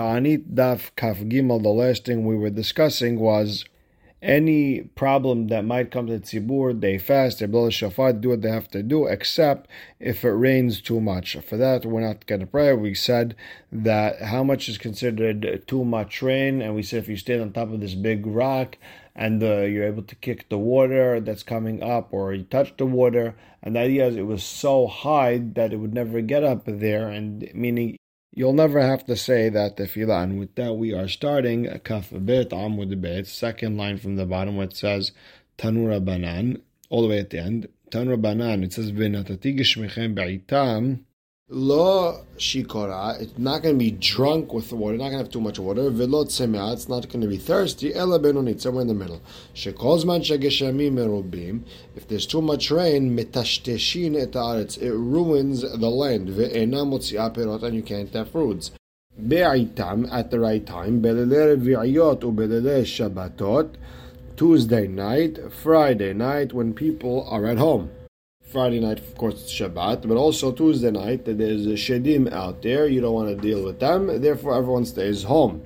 Ta'anit Daf Kaf Gimel, the last thing we were discussing was any problem that might come to the tzibur, they fast, they blow the shofar, do what they have to do, except if it rains too much. For that, we're not going to pray. We said that how much is considered too much rain, and we said if you stand on top of this big rock and uh, you're able to kick the water that's coming up, or you touch the water, and the idea is it was so high that it would never get up there, and meaning You'll never have to say that tefillah. And with that, we are starting kaf bet amud bet, second line from the bottom, where it says tanura banan, all the way at the end. Tanura banan. It says v'natati Lo shikora, it's not going to be drunk with the water, not going to have too much water. Velo tsemea, it's not going to be thirsty. Ela benonit, somewhere in the middle. Shekozman shageshamim merubim, if there's too much rain, metashteshin et haaretz, it ruins the land. Ve'ena motzia perot, and you can't have fruits. Be'itam, at the right time. Belele revi'iyot ubelele shabbatot, Tuesday night, Friday night, when people are at home. Friday night, of course, it's Shabbat, but also Tuesday night, there's a Shedim out there. You don't want to deal with them, therefore, everyone stays home.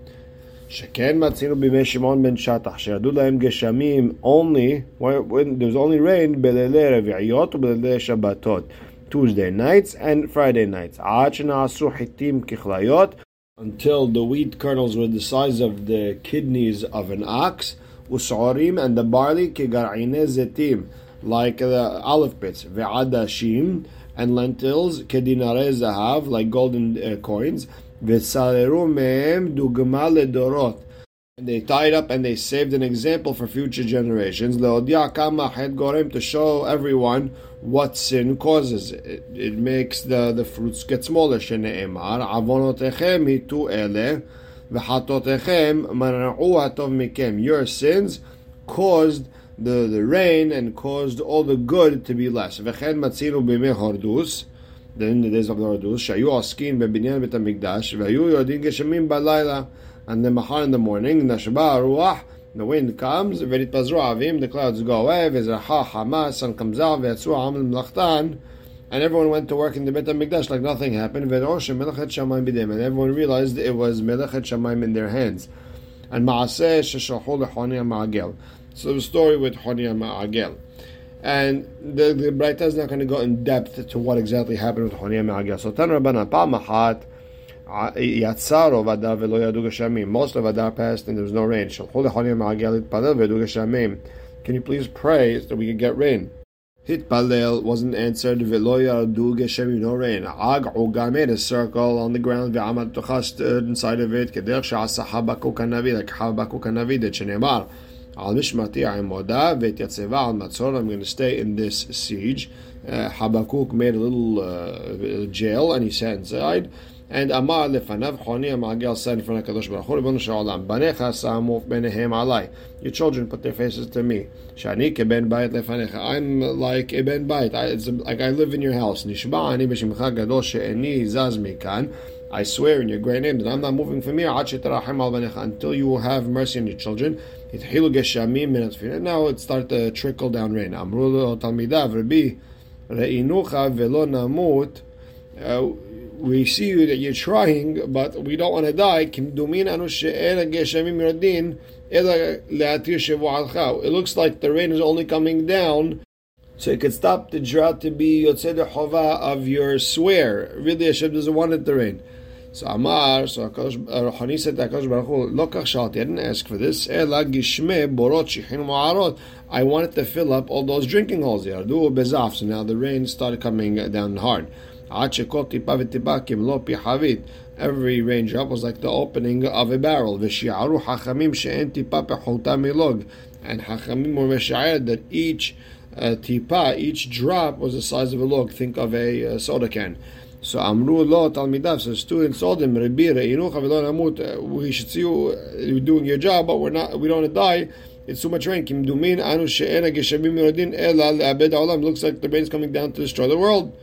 Sheken matzinu b'mei Shimon ben Shatach, שירדו להם גשמים only, when there's only rain, בלילי רביעיות ובלילי שבתות, Tuesday nights and Friday nights. עד שנעשו חיטים ככליות, until the wheat kernels were the size of the kidneys of an ox, ושעורים and the barley כגרעיני זיתים, like the olive pits, ve'adashim, and lentils, kedinare zahav, like golden uh, coins, ve'saleru me'em dugma ledorot. And they tied up and they saved an example for future generations. to show everyone what sin causes. It, it makes the, the fruits get smaller. Your sins caused the, the rain and caused all the good to be less. Then in the days of the Hordus, שהיו עוסקים בבניין בית המקדש, והיו יורדים גשמים בלילה, and then מחר in the morning, נשבה הרוח, the wind comes, ונתפזרו העבים, the clouds go away, וזרחה חמה, sun comes out, ויצאו העם למלאכתן, and everyone went to work in the Beit HaMikdash like nothing happened, ודרוש מלאכת שמיים בידיהם, and everyone realized it was מלאכת שמיים in their hands. And מעשה ששלחו לחוני המעגל. So the story with Honia Ma'agel. And the, the Braita is not going to go in depth to what exactly happened with Honia Ma'agel. So Tan Rabbanan Pamahat uh, Yatzaro Vadar Velo Yadu Gashamim. Most of Adar passed and there was no rain. Shalchol Honia Ma'agel Itpalel Vedu Gashamim. Can you please pray so we can get rain? Hit Hitpalel wasn't answered. Velo Yadu Gashamim. No rain. Ag Uga made a circle on the ground. Ve'amat Tucha stood inside of it. Kederch Sha'asa Habakuk Hanavi. Like Habakuk Hanavi. That Shenemar. I'm going to stay in this siege. Uh, Habakkuk made a little uh, jail and he sat inside. And Amar lefanav Choni Amagel said in front of Kadosh Baruch Hu, Ribbon Shalom, Banecha samuf benehem alai. Your children put their faces to me. Shani keben bayit lefanecha. I'm like a ben bayit. It's like I live in your house. Nishba ani b'shimcha gadol she'eni zaz mikan. I swear in your great name that I'm not moving from here until you will have mercy on your children. Now it started to trickle down rain. Uh, we see you that you're trying, but we don't want to die. It looks like the rain is only coming down so it could stop the drought to be Yotzei Chova of your swear. Really, Hashem doesn't want it to rain. So Amar, so Hani said to HaKadosh Baruch Hu, Lo kach shalti, I didn't ask for this. Ela gishme borot shichin ma'arot. I wanted to fill up all those drinking holes. Yardu bezaf. So now the rain started coming down hard. Every raindrop was like the opening of a barrel. And Hachamim were meshayed that each uh, tipa, each drop was the size of a log. Think of a uh, soda can. So Amru lo talmidav. So students told him, Rabbi reinucha v'lo namut. We should see you you're doing your job, but we're not. We don't want to die. It's too much rain. Kim dumin anu she'ena geshamim yoradin ela le'abed olam. Looks like the rain is coming down to destroy the world.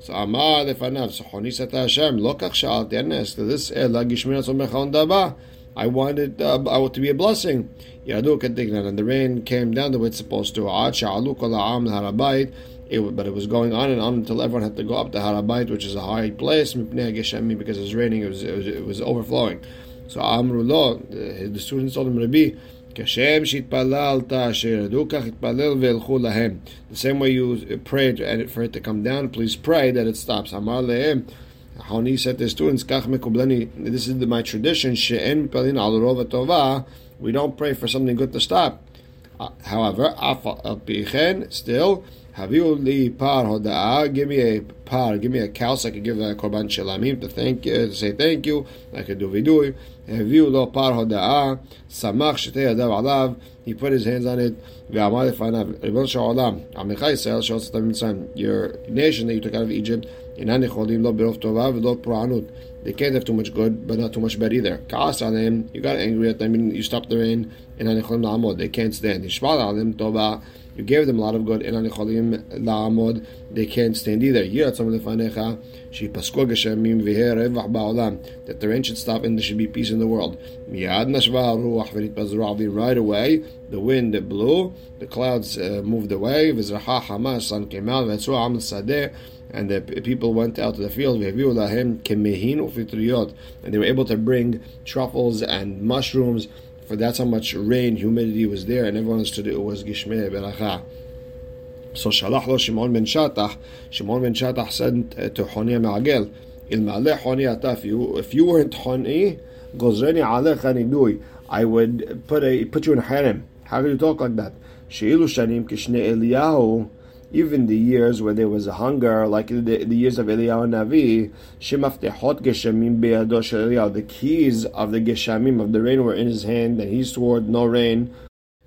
So Amar lefanav. So Choni said to Hashem, Lo kach sha'al tianes. This ela gishmin atzom daba. I wanted uh, I want to be a blessing. Yadu kadignan. And the rain came down the way it's supposed to. Ad sha'alu kol ha'am l'harabait. It, but it was going on and on until everyone had to go up to Harabait, which is a high place, because it was raining, it was, it was, it was overflowing. So Amru lo, the students told him, Rabbi, כשם שהתפללת אשר ירדו כך התפלל וילכו להם. The same way you prayed for it to come down, please pray that it stops. אמר להם, Honi said to the students, כך מקובלני, this is my tradition, שאין מתפללים על רוב הטובה, we don't pray for something good to stop. However, still, Haviu li par hoda'a. Give me a par. Give me a cow so I can give the korban shelamim to thank you, to say thank you. I can do vidui. Haviu lo par hoda'a. Samach shetei adav alav. He put his hands on it. Ve'amad efanav. Rebon sha'olam. Amichai Yisrael she'otzat mitzrayim. Your nation that you took out of Egypt. אינם יכולים לא ברוב טובה ולא פורענות. They can't have too much good, but not too much bad either. כעס עליהם, you got angry at them, you stopped the rain, אינם יכולים לעמוד, they can't stand. נשמע עליהם טובה, You gave them a lot of good. They can't stand either. That the rain should stop and there should be peace in the world. Right away, the wind blew, the clouds uh, moved away. V'zracha sun came out. Am and the people went out to the field. And they were able to bring truffles and mushrooms for that's how much rain, humidity was there, and everyone understood it was Gishmei Beracha. So Shalach lo Shimon ben Shatach, Shimon ben Shatach said to Honi Ma'agel, Il Ma'aleh Honi if you, if you weren't Honi, Gozreni Alecha Nidui, I would put a put you in cherem. How can you talk like that? Sheilu Shanim Kishne Eliyahu, even the years where there was a hunger, like the, the years of Eliyahu Navi, Shemaftehot Geshamim Be'ado Eliyahu, the keys of the Geshamim of the rain were in his hand, and he swore no rain.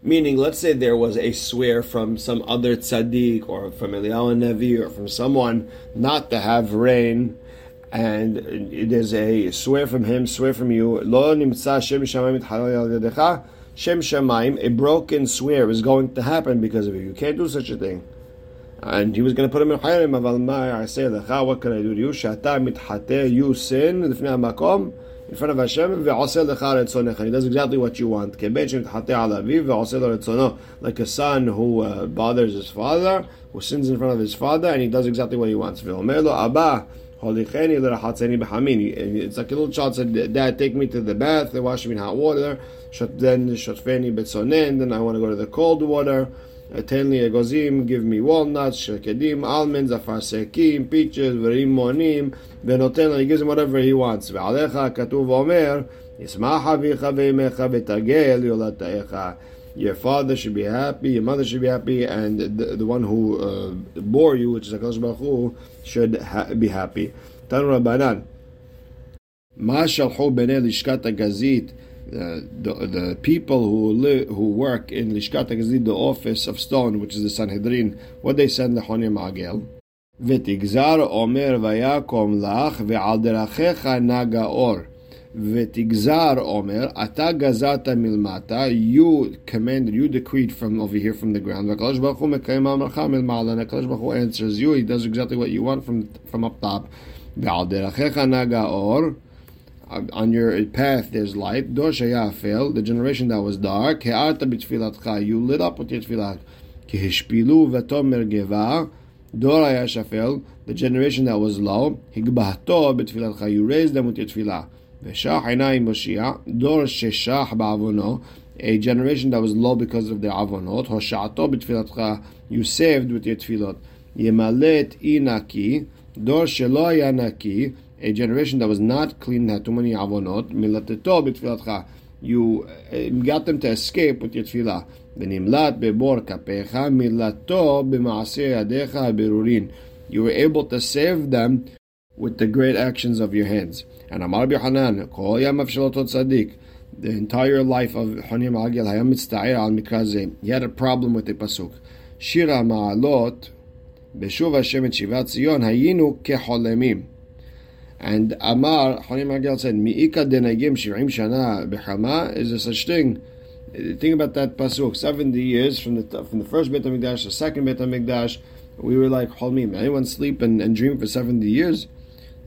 Meaning, let's say there was a swear from some other tzaddik or from Eliyahu Navi or from someone not to have rain, and there's a swear from him, swear from you. Lo nimtza Shem Shamayim Shem Shemaim, a broken swear is going to happen because of you. You can't do such a thing and he was going to put him in cherem, Aval I say, Lecha, what can I do to you? Shata mitchate, you sin, lifnei makom, in front of Hashem, ve'osel lecha retzonecha. He does exactly what you want. Keben shemtchate al ve'osel retzono. Like a son who uh, bothers his father, who sins in front of his father, and he does exactly what he wants. Abba. It's like a little child said, Dad, take me to the bath, they wash me in hot water, then then I want to go to the cold water. Atenli agozim, give me walnuts, shekedim, almonds, afarsekim, peaches, rimonim, venoten, he gives him whatever he wants. Ve'alecha katuv omer, yismach avicha ve'imecha vetagel yolataecha. Your father should be happy, your mother should be happy, and the, the one who uh, bore you, which is HaKadosh Baruch Hu, should ha- be happy. Tanu Rabbanan, ma shalchu b'nei lishkat gazit. Uh, the, the people who live, who work in Lishkat HaGazit, the office of stone, which is the Sanhedrin, what they send the Honim Agel. ותגזר אומר ויקום לך ועל דרכיך נג האור. ותגזר אומר, אתה גזרת מלמטה, you commanded, you decreed from over here from the ground, והקדוש ברוך הוא מקיים אמרך מלמעלה, and ברוך הוא answers you, he does exactly what you want from, from up top. ועל דרכיך נג האור. Uh, on your path there's light. Dor shayafel, the generation that was dark. He'arta b'tfilatcha, you lit up with your tfilat. Kihishpilu v'tomer geva. Dor shafel, the generation that was low. Higbahto b'tfilatcha, you raised them with your tfilah. V'shach einayim Moshiach. Dor sheshach ba'avono, a generation that was low because of their avonot. Hosha'ato b'tfilatcha, you saved with your tfilot. Yemalet inaki. Dor shelo yanaki a generation that was not clean, had too many avonot, milateto b'tfilatcha. You uh, got them to escape with your tefillah. ונמלט בבור כפיך, מילתו במעשה ידיך הבירורין. You were able to save them with the great actions of your hands. And Amar Hanan, כל ימיו של אותו צדיק, the entire life of Honim Agil היה מצטער על מקרא זה. He had a problem with the pasuk. שיר המעלות, בשוב השם את שיבת ציון, היינו כחולמים. And Amar, Hanim Agel said, Mi'ika denagim shirim shana bechama is a such thing. Think about that pasuk. Seventy years from the from the first Beit Hamikdash, the second Beit Hamikdash, we were like Holmim. Anyone sleep and, and dream for seventy years?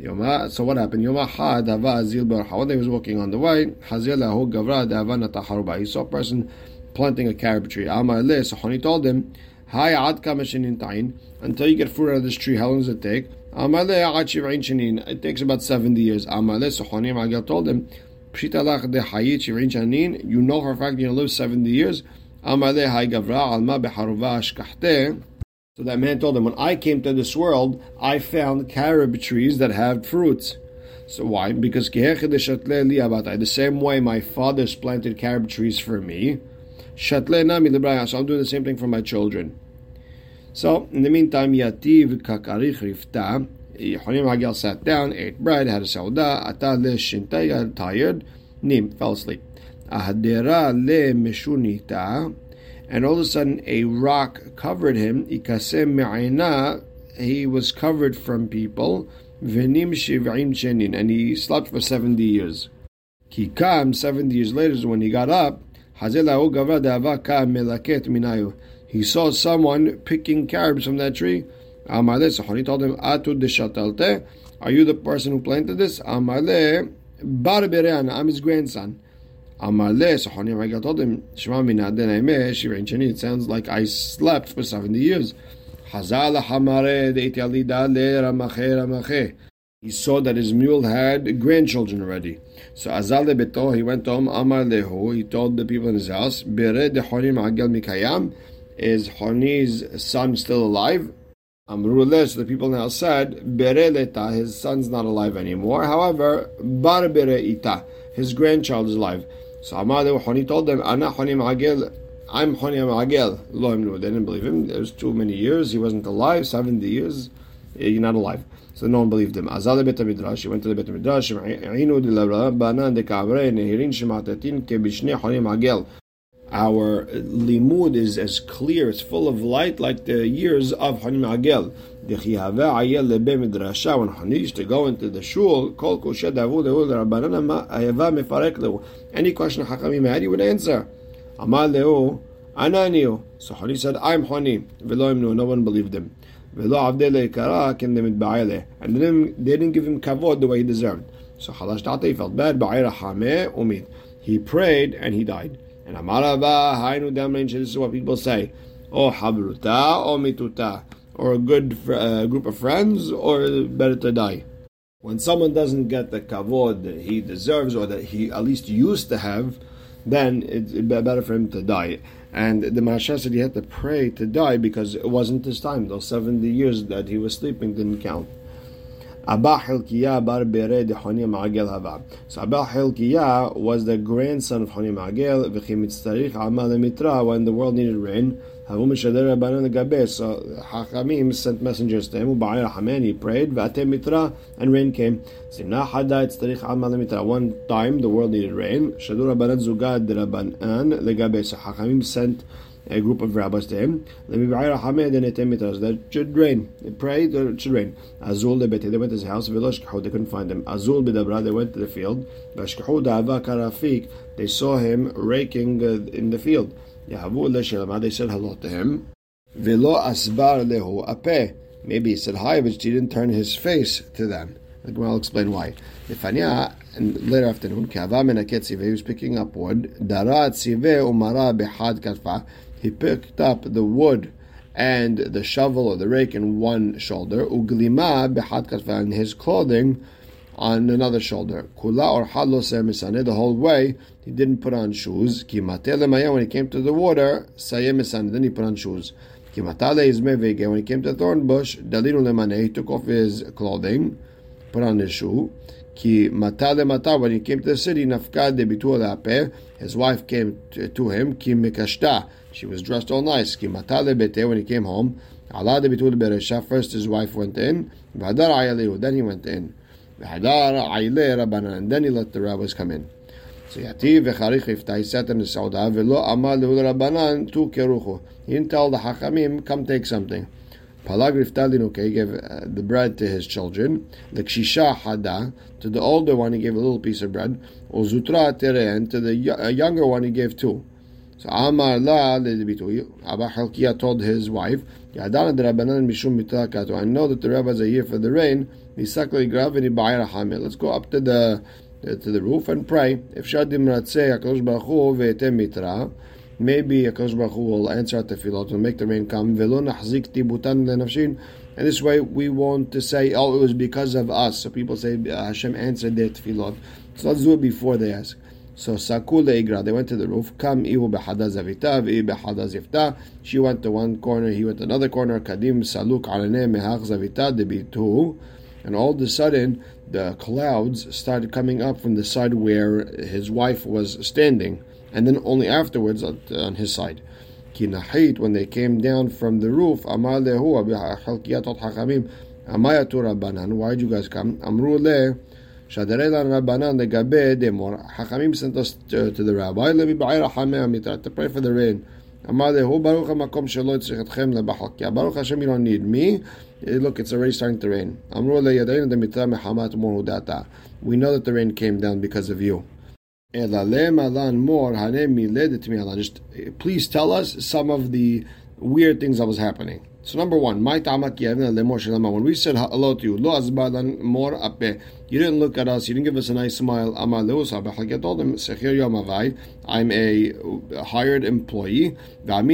So what happened? Yoma had azil One day he was walking on the way. Hazil lahu gavra dava nataharuba. He saw a person planting a carob tree. Amar le. So Hani told him, Hi ad kamashin tain. Until you get fruit out of this tree, how long does it take? It takes about 70 years. Agel told him. You know for a fact you're going to live 70 years. So that man told him, when I came to this world, I found carob trees that have fruits. So why? Because the same way my father's planted carob trees for me, so I'm doing the same thing for my children. So in the meantime, Yativ kakarich rifta. Yohanim Hagel sat down, ate bread, had a sauda, ata le shinta, got tired, nim, fell asleep. Ahadera le meshunita, and all of a sudden a rock covered him. Ikasem me'ayna, he was covered from people. Venim shiv'im shenin, and he slept for 70 years. Came 70 years later when he got up. He saw someone picking carobs from that tree. So He told him, Are you the person who planted this? Amale, I'm his grandson. Amale, so I told him, It sounds like I slept for 70 years. He saw that his mule had grandchildren already. So Azal beto, he went home, Amar lehu, he told the people in his house, Bere de Honim Agel Mikayam, is Horni's son still alive? Um, Amrullah, so the people now said, Bere leta, his son's not alive anymore. However, Bar Bere his grandchild is alive. So Amar Honi told them, Ana Honim Agel I'm Honiam Agel. Lo They didn't believe him. There was too many years. He wasn't alive. Seventy years. Eh, You're not alive. So no one believed him. Azal bet midrash. He went to the bet midrash. Inu de Rabbanan de Kavre Nehirin Shematatin kebishne Honiam Agel. Our limud is as clear, it's full of light like the years of Hanim Agel. When Hani used to go into the shul, any question Hakamim had, he would answer. Amar leo, ananiu. So Hani said, I'm Hani. No one believed him. And they didn't, they didn't give him kavod the way he deserved. So Halash Tate, he felt bad. He prayed and he died. And Amarava, hainu damrin, this is what people say. Oh, habruta, or mituta. Or a good uh, group of friends, or better to die. When someone doesn't get the kavod that he deserves, or that he at least used to have, then it's better for him to die. And the Maharsha said he had to pray to die because it wasn't his time. Those 70 years that he was sleeping didn't count. Abba Hilkiah bar Bere de Honi Ma'agel Hava. So Abba Hilkiah was the grandson of Honi Ma'agel, v'chimitztarich amal mitra, when the world needed rain. Havu mishader Rabbanan Gabe. So Hachamim sent messengers to him. Uba'ir Haman, he prayed. V'atem mitra, and rain came. Simna hada tzarich amal mitra. One time the world needed rain. Shadur Rabbanan Zugad Rabbanan Legabe. So Hachamim sent a group of rabbis to him. That should rain. They prayed that it should rain. Azul the They went to his house. They couldn't find him. Azul bidabra. They went to the field. They saw him raking uh, in the field. They said hello to him. Velo asbar lehu ape. Maybe he said hi, but he didn't turn his face to them. I'll explain why. Nefanya, and later afternoon, he was picking up wood. Dara umara behad katfa. He picked up the wood and the shovel or the rake in one shoulder. Uglima behad katfa, and his clothing on another shoulder. Kula or halo. The whole way he didn't put on shoes. Kimatele when he came to the water, sayem misane. Then he put on shoes. Kimatale izme when he came to the thorn bush, dalinu lemane. He took off his clothing, put on his shoe. Ki matale mata when he came to the city, nafkad de bitu His wife came to, to him. Ki mikashta. She was dressed all nice. When he came home. First his wife went in. Then he went in. And then he let the rabbis come in. So Yativ v'charich ifta, he sat in the sauda, v'lo amal lehu rabbanan tu keruchu. He didn't tell the hachamim, come take something. Palag rifta he gave uh, the bread to his children. The kshisha hada, to the older one he gave a little piece of bread. Uzutra tere, and to the younger one he gave two. So Amar la. Abba Hilkiah told his wife. I know that the rabbis are here for the rain. Let's go up to the to the roof and pray. If Shadim maybe Hakadosh Baruch will answer at the tefillot and make the rain come. And this way we want to say, oh, it was because of us. So people say uh, Hashem answered their tefillot. So let's do it before they ask. So Sakul Igra, they went to the roof. Kam ihu behada zavita, behada zifta. She went to one corner, he went to another corner. Kadim saluk alane mehach zavita debitu. And all of a sudden, the clouds started coming up from the side where his wife was standing, and then only afterwards on his side. Kinahit, when they came down from the roof, Amar lehu Rabbanan, why'd you guys come? Amru le, Shadarela Rabbanan legabe demor. Hachamim sent us to, to the rabbi, lebi ba'ira hameh to pray for the rain. Amar lehu baruch hamakom shelo yitzrich etchem lebachalkia. Baruch Hashem, you don't need me. Uh, look, it's already starting to rain. Amru le yadayna demitra mehamat mor We know that the rain came down because of you. Just uh, please tell us some of the weird things that was happening. So number one, my when we said hello to you, you didn't look at us, you didn't give us a nice smile. I told him, I'm a hired employee, and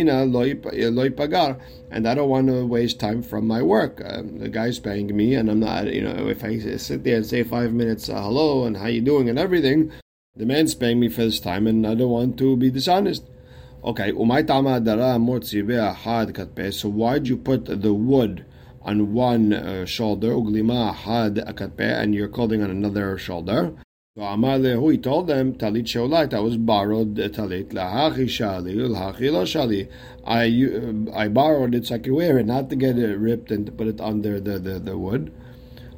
I don't want to waste time from my work. Uh, the guy's paying me, and I'm not, you know, if I sit there and say five minutes, uh, hello, and how you doing, and everything, the man's paying me for this time, and I don't want to be dishonest. Okay, so why'd you put the wood on one uh, shoulder, uglima had akatpe, and you're clothing on another shoulder? So Amalehu, he told them, Talit Sheolit, I was borrowed talit, lahachi shali, lahachi lo shali. I, I borrowed it so I could wear it, not to get it ripped and to put it under the, the, the wood.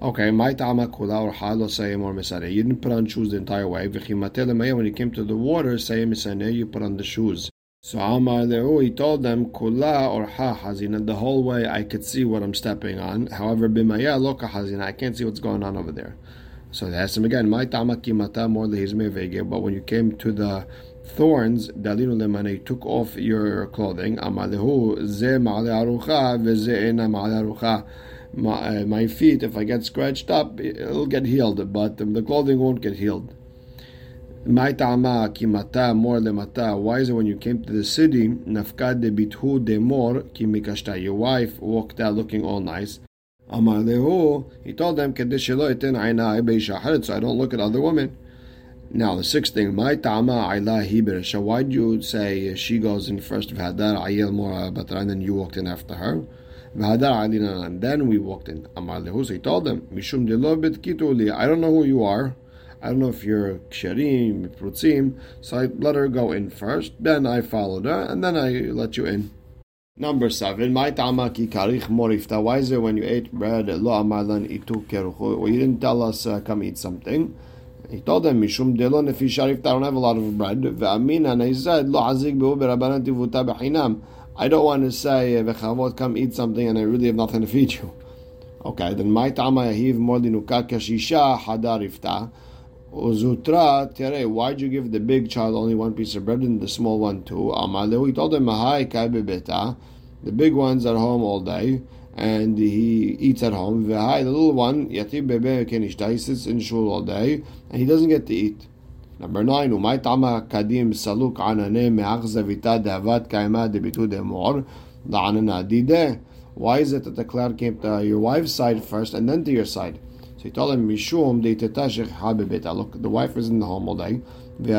Okay, my tama kula or halo sayim or misare. You didn't put on shoes the entire way. When you came to the water, sayim misane, you put on the shoes. So Amar he told them kula or ha hazina. The whole way I could see what I'm stepping on. However, bimaya loka hazina, I can't see what's going on over there. So they asked him again, my tama kimata more vege. But when you came to the thorns, dalinu lemane, took off your clothing. Amar ze ma'ale arucha veze ena ma'ale arucha my, uh, my feet, if I get scratched up, it'll get healed, but the clothing won't get healed. Why is it when you came to the city, nafkad de de mor ki mikashta? Your wife walked out looking all nice. Amar lehu, He told them, so I don't look at other women. Now the sixth thing, my tama ayla hiberesha. Why do you say she goes in first of hadar ayel mora and then you walked in after her? V'hadar alina, and then we walked in. Amar lehu, he told them, Mishum I don't know who you are. I don't know if you're ksharim, prutzim. So I let her go in first. Then I followed her, and then I let you in. Number seven, my tamaki karich morifta. Why is it when you ate bread, lo amalan itu keruchu? Well, you didn't tell us uh, come eat something. He told them, Mishum delo nefi sharif. I don't have a lot of bread. Ve'amin, and he said, lo azik behu berabanan tivuta b'chinam. I don't want to say, Vechavot, come eat something and I really have nothing to feed you. Okay, then my tama yahiv mordinuka kashisha hadarifta. Uzutra tere, why'd you give the big child only one piece of bread and the small one too? Amalu, he told him, Mahai beta. The big one's at home all day and he eats at home. V'hai, the little one, yatib bebe kenishta, he sits in shul all day and he doesn't get to eat. Number nine, umay tama kadim saluk anane me'achzavita dehavat kaima debitu demor la'anana dide. Why is it that the cloud came to your wife's side first and then to your side? So he told him, Mishum. Look, the wife is in the home all day. When the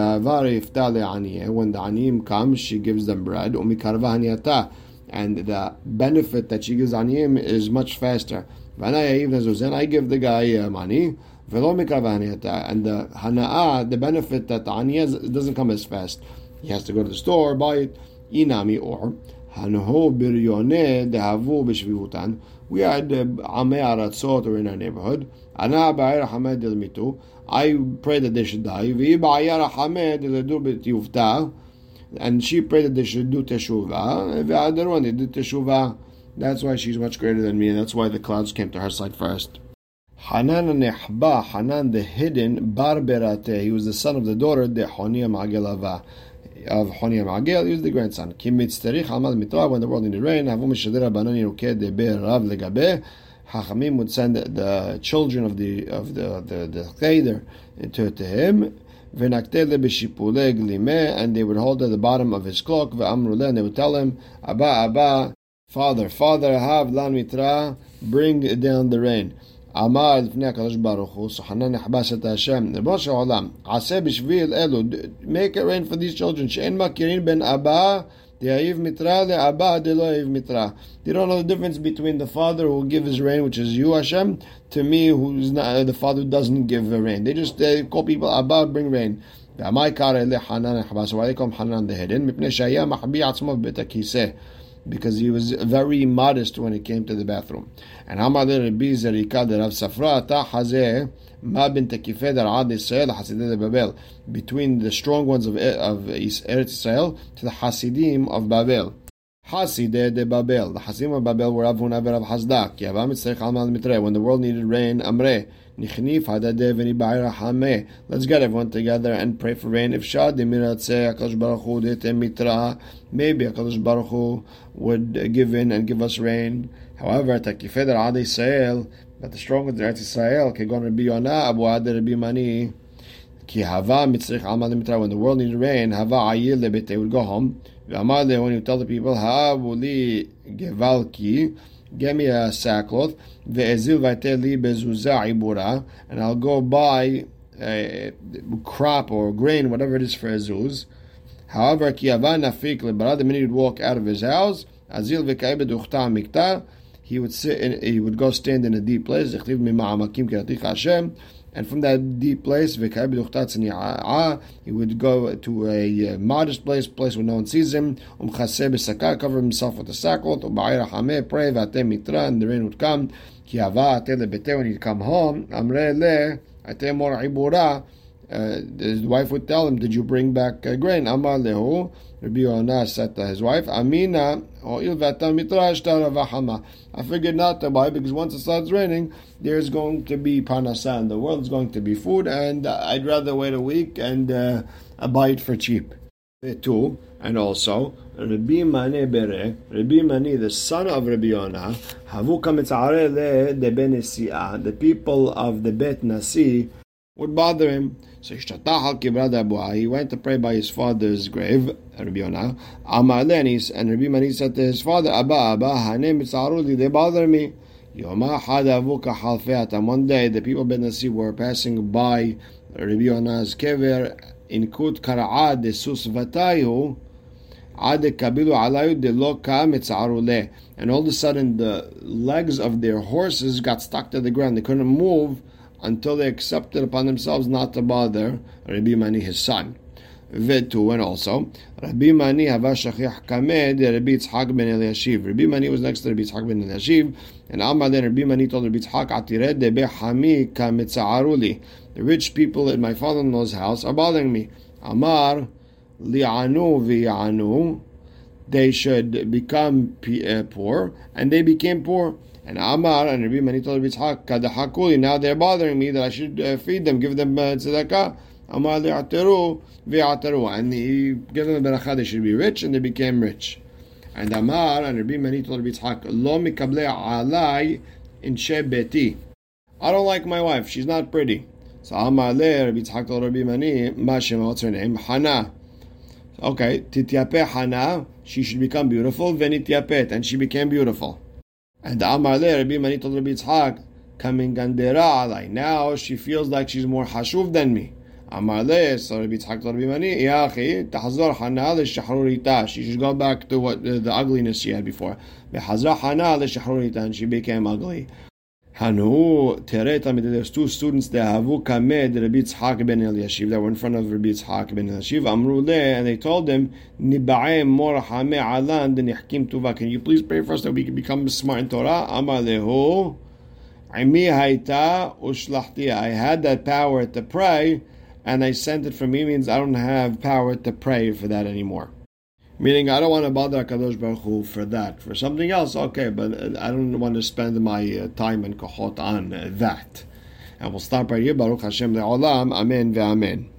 aniyim comes, she gives them bread. And the benefit that she gives aniyim is much faster. When I give the guy um, money. And the hana'ah, the benefit that the aniyah doesn't come as fast. He has to go to the store, buy it. Inami or hanaho biryone dehavu b'shvivutan. We had uh, amei aratzot or in our neighborhood. Ana ba'ir hamed mitu. I pray that they should die. Vi ba'ir hamed ledu b'tiyuvta. And she prayed that they should do teshuvah. Ve'adarun, they did teshuvah. That's why she's much greater than me, and that's why the clouds came to her side first. Hanan Nehba, Hanan the hidden, Barberate, he was the son of the daughter, de Honia Magelava. Of Honia Magel, he was the grandson. Kimitz Terich, Almad Mitra, when the world needed rain, Havu Mishadira Banani Ruke de Be Rav Legabe, Hachamim would send the children of the of the the, the Cheder to, to him. And they would hold at the bottom of his cloak, and they would tell him, Abba, Abba, Father, Father, have lan mitra, bring down the rain. אמר לפני הקדוש ברוך הוא, סוחנן נכבש את השם, ריבונו של עולם, עשה בשביל אלו, make it rain for these children, שאין מכירים בין אבא דאיב מיתרא לאבא דלא איב מיתרא. They don't know the difference between the father who gives rain, which is you, Hashem, to me, who's not, the father who doesn't give rain. They just uh, call people Abba, bring rain. ועמי קרא לחנן נכבש, why they call him חנן the hidden? מפני שהיה מחביא עצמו בבית הכיסא because he was very modest when it came to the bathroom. And Amar Rabbi Zerika the Rav Safra Tahazeh Ma bin Tekifeder Ad Israel Hasidei Babel between the strong ones of of Eretz Israel to the Hasidim of Babel. Hasidei de Babel. The Hasidim of Babel were Avun Aver of Hasdak. Yavam Mitzrech Almal Mitre. When the world needed rain, Amre. Nichnif Hadadeh V'Nibayra Hameh. Let's get everyone together and pray for rain. If Shad Dimiratze HaKadosh Baruch Hu Mitra. Maybe HaKadosh Baruch Hu would give in and give us rain. However, Takifeder Ad Yisrael, but the strong ones Eretz Yisrael, Kegon Rabbi Yonah, Abu Ad Rabbi Mani, Ki Hava Mitzrich Amal Mitra. When the world needed rain, Hava Ayil Lebet, they would go home. V'Amar when you tell the people, Ha'avuli Gevalki, Give me a sackcloth, ve'ezil v'ateli bezuza ibura, and I'll go buy a crop or grain, whatever it is for ezuz. However, ki nafik the minute he'd walk out of his house, azil v'kaibed uchta mikta, he would sit he would go stand in a deep place, and from that deep place, he would go to a uh, modest place, place where no one sees him, um cover himself with a sackcloth, um pray, and the rain would come. When he'd come home, uh, his wife would tell him, "Did you bring back uh, grain?" Amar lehu. Rabbi Yonah said to his wife, "Amina I figured not to buy because once it starts raining, there's going to be parnasa in the world. There's going to be food, and uh, I'd rather wait a week and uh, buy it for cheap." Two, and also Rabbi Mani Bere, Rabbi Mani, the son of Rabbi Yonah, Havu Kamitzare de Ben The people of the Bet Nasi would bother him. So he went to pray by his father's grave, Rabbi Yonah. Amar Lenis, and Rabbi Mani said to his father, Abba, Abba, Hanem Mitzaruli, they bother me. Halfeatam. One day the people of Benasi were passing by Rabbi Yonah's kever in Kut Kara'ad de Susvatayu. And all of a sudden the legs of their horses got stuck to the ground. They couldn't move until they accepted upon themselves not to bother Rabbi Mani, his son. Vetu, and also Rabbi Mani hava shachich kamed Rabbi Yitzhak ben Eliashiv. Rabbi Mani was next to Rabbi Yitzhak ben Eliashiv, and Amar then Rabbi Mani told Rabbi Yitzhak atired debe hami kamitzaaruli. The rich people at my father-in-law's house are bothering me. Amar li'anu v'yanu. They should become uh, poor, and they became poor. And Amar and Rabbi Mani told Kadahakuli, now they're bothering me that I should uh, feed them, give them uh, tzedakah. Amar li'ateru vi'ateru. And he gave them a beracha, they should be rich, and they became rich. And Amar and Rabbi Mani told Rabbi Yitzhak, Lo mikable alai in beti. I don't like my wife, she's not pretty. So Amar le, Rabbi Yitzhak told Rabbi Mani, Mashem, what's her name? Hana. Okay, tityape Hana, she should become beautiful, venityape, and she became beautiful. And Amar le Rabbi Mani told Rabbi Yitzhak, coming gandera alai. Now she feels like she's more hashuv than me. Amar le, so Rabbi Yitzhak Rabbi Mani, Yachi, tahzor hana le She should go back to what the, the ugliness she had before. Behazra hana le and she became ugly. Hanu Tereta there's two students there. Havu Kamed Rabbi Tzhak ben Eliashiv that were in front of Rabbi Tzhak ben Eliashiv Amru and they told him Niba'e mor hame alan denihkim tuva. Can you please pray for us that we can become smart in Torah? Amar lehu Imi haita ushlachti. I had that power to pray and I sent it from me means I don't have power to pray for that anymore Meaning, I don't want to bother Kadosh Baruch Hu for that. For something else, okay, but I don't want to spend my uh, time and kohot on uh, that. And we'll stop right here. Baruch Hashem le'olam. Amen ve'amen.